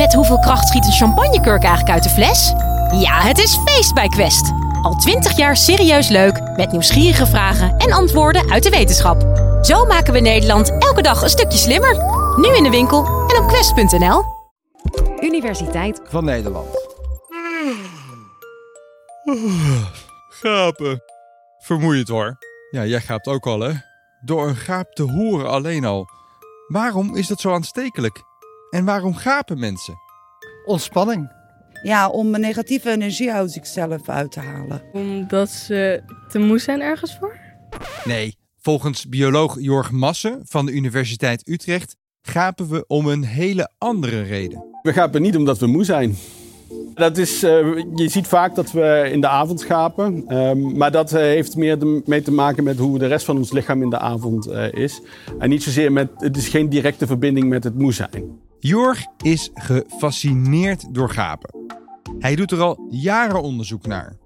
Met hoeveel kracht schiet een champagnekurk eigenlijk uit de fles? Ja, het is feest bij Quest. Al twintig jaar serieus leuk, met nieuwsgierige vragen en antwoorden uit de wetenschap. Zo maken we Nederland elke dag een stukje slimmer. Nu in de winkel en op quest.nl. Universiteit van Nederland. Gapen. Vermoeiend hoor. Ja, jij gaapt ook al hè? Door een gaap te horen alleen al. Waarom is dat zo aanstekelijk? En waarom gapen mensen? Ontspanning. Ja, om een negatieve energie uit zichzelf uit te halen. Omdat ze te moe zijn ergens voor? Nee, volgens bioloog Jorg Massen van de Universiteit Utrecht gapen we om een hele andere reden. We gapen niet omdat we moe zijn. Dat is, uh, je ziet vaak dat we in de avond gapen. Uh, maar dat uh, heeft meer mee te maken met hoe de rest van ons lichaam in de avond uh, is. En niet zozeer met, het is geen directe verbinding met het moe zijn. Jorg is gefascineerd door gapen. Hij doet er al jaren onderzoek naar.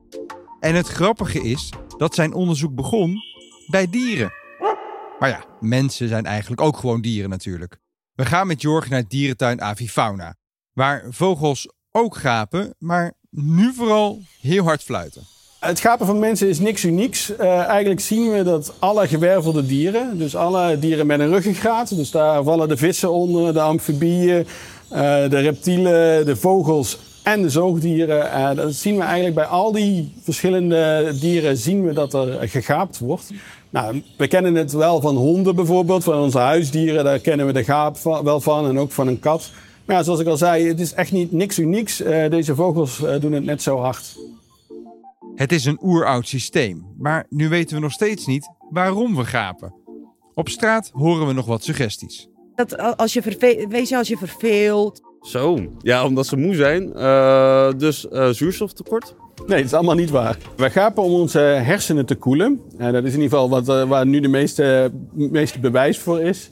En het grappige is dat zijn onderzoek begon bij dieren. Maar ja, mensen zijn eigenlijk ook gewoon dieren natuurlijk. We gaan met Jorg naar dierentuin Avifauna, waar vogels ook gapen, maar nu vooral heel hard fluiten. Het gapen van mensen is niks unieks. Uh, eigenlijk zien we dat alle gewervelde dieren, dus alle dieren met een ruggengraat, dus daar vallen de vissen onder, de amfibieën, uh, de reptielen, de vogels en de zoogdieren. Uh, dat zien we eigenlijk bij al die verschillende dieren zien we dat er gegaapt wordt. Nou, we kennen het wel van honden bijvoorbeeld, van onze huisdieren. Daar kennen we de gaap wel van en ook van een kat. Maar ja, zoals ik al zei, het is echt niet niks unieks. Deze vogels doen het net zo hard. Het is een oeroud systeem, maar nu weten we nog steeds niet waarom we gapen. Op straat horen we nog wat suggesties. Dat als je verve- wees je als je verveelt. Zo, ja, omdat ze moe zijn. Uh, dus zuurstoftekort. Nee, dat is allemaal niet waar. We gapen om onze hersenen te koelen. En dat is in ieder geval wat, waar nu de meeste, meeste bewijs voor is.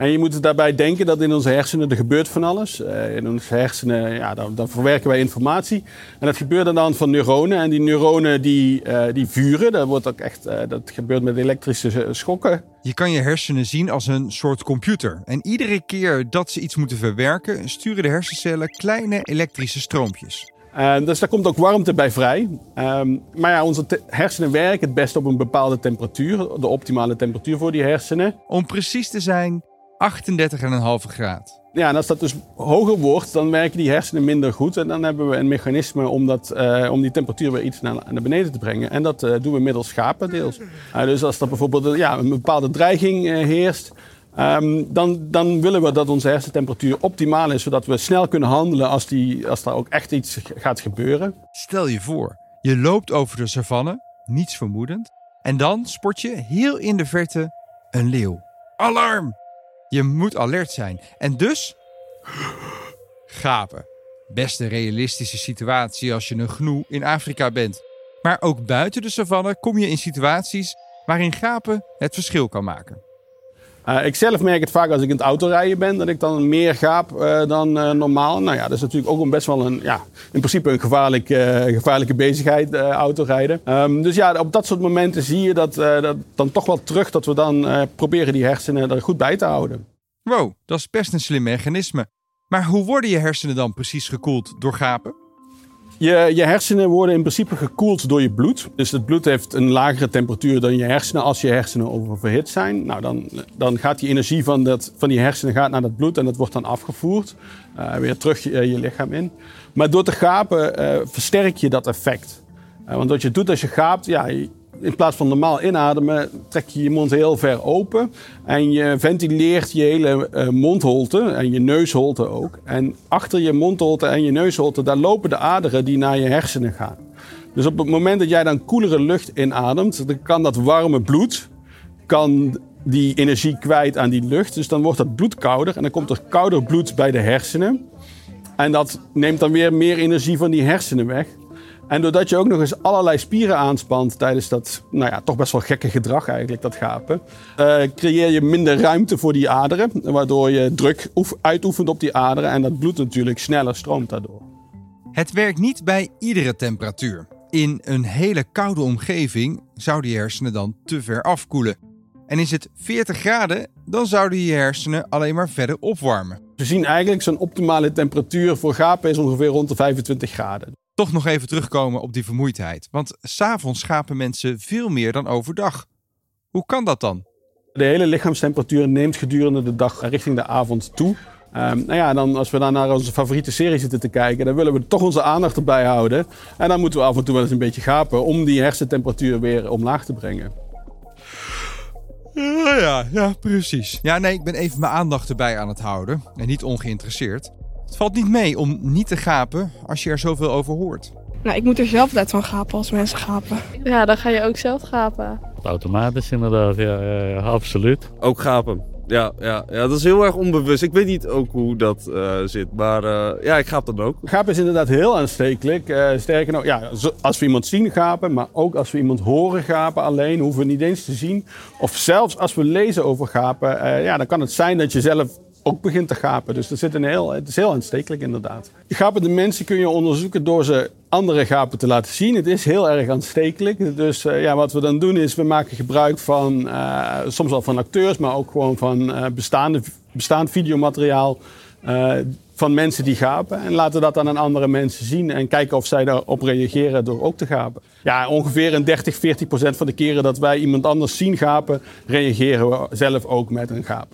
En je moet daarbij denken dat in onze hersenen er gebeurt van alles. Uh, in onze hersenen, ja, dan, dan, verwerken wij informatie. En dat gebeurt dan, van neuronen. En die neuronen die, uh, die vuren. Dat, wordt ook echt, uh, dat gebeurt met elektrische schokken. Je kan je hersenen zien als een soort computer. En iedere keer dat ze iets moeten verwerken, sturen de hersencellen kleine elektrische stroompjes. Uh, dus daar komt ook warmte bij vrij. Um, maar ja, onze hersenen werken het best op een bepaalde temperatuur. De optimale temperatuur voor die hersenen. Om precies te zijn, 38,5 graad. Ja, en als dat dus hoger wordt, dan werken die hersenen minder goed. En dan hebben we een mechanisme om, dat, uh, om die temperatuur weer iets naar, naar beneden te brengen. En dat uh, doen we middels schapen deels. Uh, dus als er bijvoorbeeld ja, een bepaalde dreiging heerst, um, dan, dan willen we dat onze hersentemperatuur optimaal is. Zodat we snel kunnen handelen als, die, als er ook echt iets gaat gebeuren. Stel je voor, je loopt over de savanne, niets vermoedend. En dan spot je heel in de verte een leeuw. Alarm! Je moet alert zijn. En dus. gapen. Best een realistische situatie als je een gnoe in Afrika bent. Maar ook buiten de savanne kom je in situaties waarin gapen het verschil kan maken. Uh, ik zelf merk het vaak als ik in het autorijden ben, dat ik dan meer gaap uh, dan uh, normaal. Nou ja, dat is natuurlijk ook een best wel een, ja, in principe een gevaarlijk, gevaarlijke bezigheid, autorijden. Um, dus ja, op dat soort momenten zie je dat, dat dan toch wel terug dat we dan proberen die hersenen er goed bij te houden. Wow, dat is best een slim mechanisme. Maar hoe worden je hersenen dan precies gekoeld door gapen? Je, je, hersenen worden in principe gekoeld door je bloed. Dus het bloed heeft een lagere temperatuur dan je hersenen als je hersenen oververhit zijn. Nou, dan, dan gaat die energie van, dat, van die hersenen gaat naar dat bloed en dat wordt dan afgevoerd. Uh, weer terug je, je, lichaam in. Maar door te gapen uh, versterk je dat effect. Want wat je doet als je gaapt, ja, in plaats van normaal inademen, trek je je mond heel ver open. En je ventileert je hele uh, mondholte en je neusholte ook. En achter je mondholte en je neusholte, daar lopen de aderen die naar je hersenen gaan. Dus op het moment dat jij dan koelere lucht inademt, dan kan dat warme bloed kan die energie kwijt aan die lucht. Dus dan wordt dat bloed kouder en dan komt er kouder bloed bij de hersenen. En dat neemt dan weer meer energie van die hersenen weg. En doordat je ook nog eens allerlei spieren aanspant tijdens dat, nou ja, toch best wel gekke gedrag eigenlijk, dat gapen, uh, creëer je minder ruimte voor die aderen, waardoor je druk uitoefent op die aderen en dat bloed natuurlijk sneller stroomt daardoor. Het werkt niet bij iedere temperatuur. In een hele koude omgeving zouden je hersenen dan te ver afkoelen. En is het 40 graden, dan zouden je hersenen alleen maar verder opwarmen. We zien eigenlijk zo'n optimale temperatuur voor gapen is ongeveer rond de 25 graden. Toch nog even terugkomen op die vermoeidheid. Want s'avonds schapen mensen veel meer dan overdag. Hoe kan dat dan? De hele lichaamstemperatuur neemt gedurende de dag richting de avond toe. Um, nou ja, dan als we dan naar onze favoriete serie zitten te kijken, dan willen we toch onze aandacht erbij houden. En dan moeten we af en toe wel eens een beetje gapen om die hersentemperatuur weer omlaag te brengen. Ja, ja, ja, precies. Ja, nee, ik ben even mijn aandacht erbij aan het houden en niet ongeïnteresseerd. Het valt niet mee om niet te gapen als je er zoveel over hoort. Nou, ik moet er zelf net van gapen als mensen gapen. Ja, dan ga je ook zelf gapen. Automatisch inderdaad, ja, ja, ja, absoluut. Ook gapen. Ja, ja, ja, dat is heel erg onbewust. Ik weet niet ook hoe dat uh, zit, maar uh, ja, ik gaap dan ook. Gapen is inderdaad heel aanstekelijk. Uh, sterker nog, ja, als we iemand zien gapen, maar ook als we iemand horen gapen alleen, hoeven we niet eens te zien. Of zelfs als we lezen over gapen, ja, dan kan het zijn dat je zelf ook begint te gapen. Dus zit een heel, het is heel aanstekelijk inderdaad. Gapende mensen kun je onderzoeken door ze andere gapen te laten zien. Het is heel erg aanstekelijk. Dus uh, ja, wat we dan doen is, we maken gebruik van, uh, soms al van acteurs, maar ook gewoon van uh, bestaande, bestaand videomateriaal van mensen die gapen. En laten dat dan aan andere mensen zien en kijken of zij daarop reageren door ook te gapen. Ja, ongeveer een 30, 40 procent van de keren dat wij iemand anders zien gapen, reageren we zelf ook met een gaap.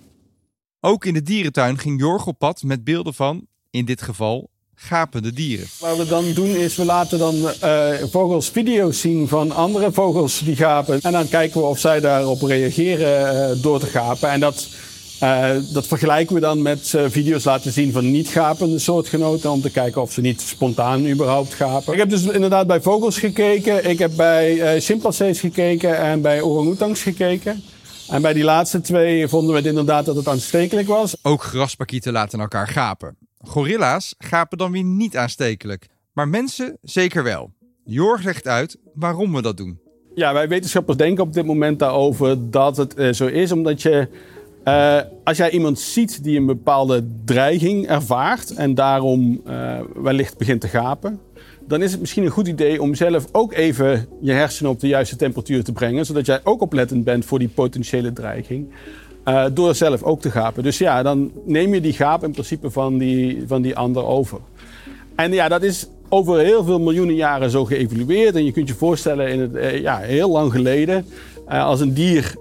Ook in de dierentuin ging Jorg op pad met beelden van, in dit geval, gapende dieren. Wat we dan doen is, we laten dan uh, vogels video's zien van andere vogels die gapen. En dan kijken we of zij daarop reageren uh, door te gapen. En dat, uh, dat vergelijken we dan met video's laten zien van niet-gapende soortgenoten. Om te kijken of ze niet spontaan überhaupt gapen. Ik heb dus inderdaad bij vogels gekeken. Ik heb bij chimpansees gekeken en bij orang-oetangs gekeken. En bij die laatste twee vonden we het inderdaad dat het aanstekelijk was. Ook graspakieten laten elkaar gapen. Gorilla's gapen dan weer niet aanstekelijk. Maar mensen zeker wel. Jorg legt uit waarom we dat doen. Ja, wij wetenschappers denken op dit moment daarover dat het uh, zo is. Omdat je, uh, als jij iemand ziet die een bepaalde dreiging ervaart en daarom uh, wellicht begint te gapen, dan is het misschien een goed idee om zelf ook even je hersenen op de juiste temperatuur te brengen, zodat jij ook oplettend bent voor die potentiële dreiging. Uh, door zelf ook te gapen. Dus ja, dan neem je die gaap in principe van die, van die ander over. En ja, dat is over heel veel miljoenen jaren zo geëvolueerd. En je kunt je voorstellen, in het, uh, ja, heel lang geleden, uh, als een dier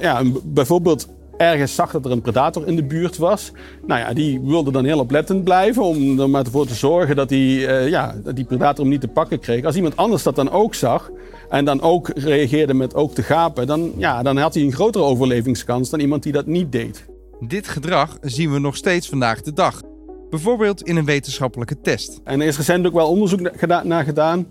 ja, bijvoorbeeld ergens zag dat er een predator in de buurt was. Nou ja, die wilde dan heel oplettend blijven om er maar ervoor te zorgen dat die, uh, ja, dat die predator hem niet te pakken kreeg. Als iemand anders dat dan ook zag en dan ook reageerde met ook te gapen, dan, ja, dan had hij een grotere overlevingskans dan iemand die dat niet deed. Dit gedrag zien we nog steeds vandaag de dag. Bijvoorbeeld in een wetenschappelijke test. En er is recent ook wel onderzoek naar gedaan.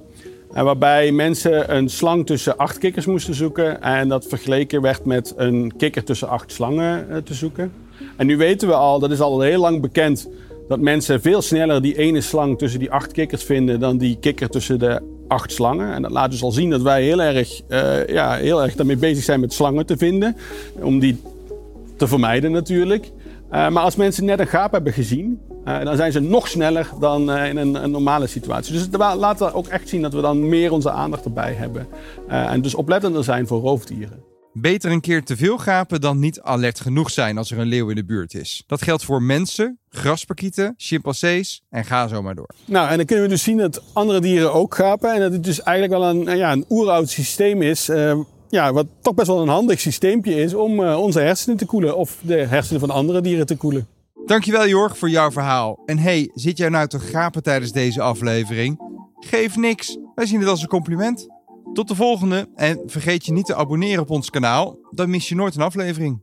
Waarbij mensen een slang tussen acht kikkers moesten zoeken. En dat vergeleken werd met een kikker tussen acht slangen te zoeken. En nu weten we al, dat is al heel lang bekend, dat mensen veel sneller die ene slang tussen die acht kikkers vinden dan die kikker tussen de acht slangen. En dat laat dus al zien dat wij heel erg, uh, ja, heel erg daarmee bezig zijn met slangen te vinden. Om die te vermijden natuurlijk. Uh, maar als mensen net een gaap hebben gezien, uh, dan zijn ze nog sneller dan uh, in een, een, normale situatie. Dus het laat ook echt zien dat we dan meer onze aandacht erbij hebben. en dus oplettender zijn voor roofdieren. Beter een keer te veel gapen dan niet alert genoeg zijn als er een leeuw in de buurt is. Dat geldt voor mensen, grasparkieten, chimpansees en ga zo maar door. Nou, en dan kunnen we dus zien dat andere dieren ook gapen. En dat het dus eigenlijk wel een, ja, een oeroud systeem is. Uh, ja, wat toch best wel een handig systeempje is om uh, onze hersenen te koelen. Of de hersenen van andere dieren te koelen. Dankjewel Jorg voor jouw verhaal. En hey, zit jij nou te gapen tijdens deze aflevering? Geef niks. Wij zien het als een compliment. Tot de volgende en vergeet je niet te abonneren op ons kanaal, dan mis je nooit een aflevering.